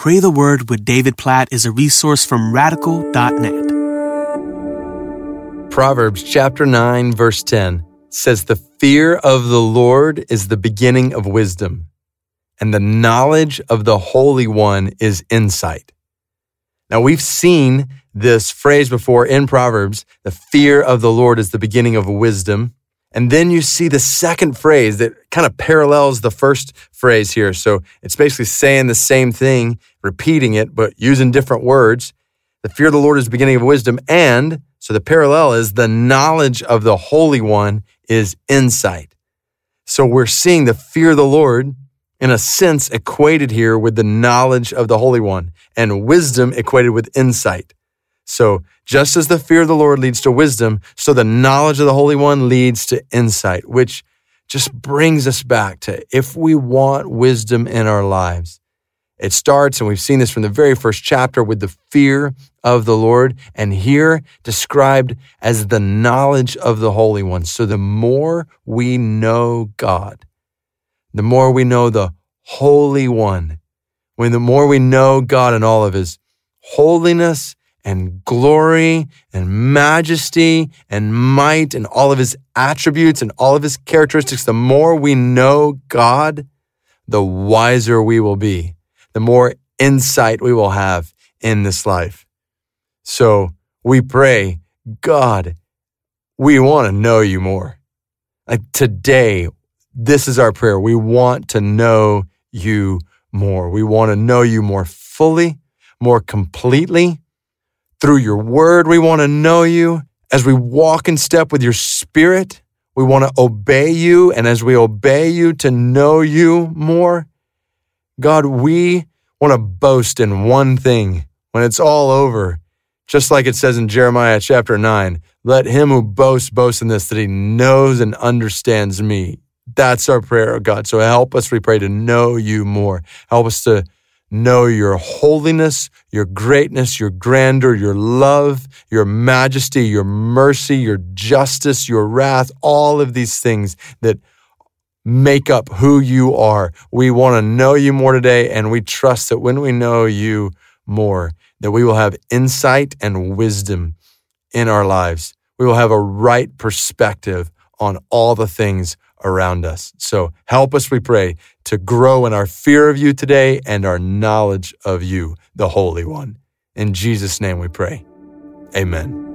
Pray the Word with David Platt is a resource from radical.net. Proverbs chapter 9, verse 10 says, The fear of the Lord is the beginning of wisdom, and the knowledge of the Holy One is insight. Now, we've seen this phrase before in Proverbs the fear of the Lord is the beginning of wisdom. And then you see the second phrase that kind of parallels the first phrase here. So it's basically saying the same thing, repeating it, but using different words. The fear of the Lord is the beginning of wisdom. And so the parallel is the knowledge of the Holy One is insight. So we're seeing the fear of the Lord in a sense equated here with the knowledge of the Holy One and wisdom equated with insight. So just as the fear of the Lord leads to wisdom, so the knowledge of the Holy One leads to insight, which just brings us back to if we want wisdom in our lives, it starts, and we've seen this from the very first chapter, with the fear of the Lord, and here described as the knowledge of the Holy One. So the more we know God, the more we know the Holy One, when the more we know God and all of His holiness and glory and majesty and might and all of his attributes and all of his characteristics, the more we know God, the wiser we will be, the more insight we will have in this life. So we pray, God, we want to know you more. Like today, this is our prayer. We want to know you more. We want to know you more fully, more completely through your word, we want to know you. As we walk in step with your spirit, we want to obey you. And as we obey you to know you more, God, we want to boast in one thing when it's all over. Just like it says in Jeremiah chapter 9, let him who boasts boast in this, that he knows and understands me. That's our prayer, God. So help us, we pray, to know you more. Help us to know your holiness, your greatness, your grandeur, your love, your majesty, your mercy, your justice, your wrath, all of these things that make up who you are. We want to know you more today, and we trust that when we know you more, that we will have insight and wisdom in our lives. We will have a right perspective on all the things around us. So help us, we pray, to grow in our fear of you today and our knowledge of you, the Holy One. In Jesus' name we pray. Amen.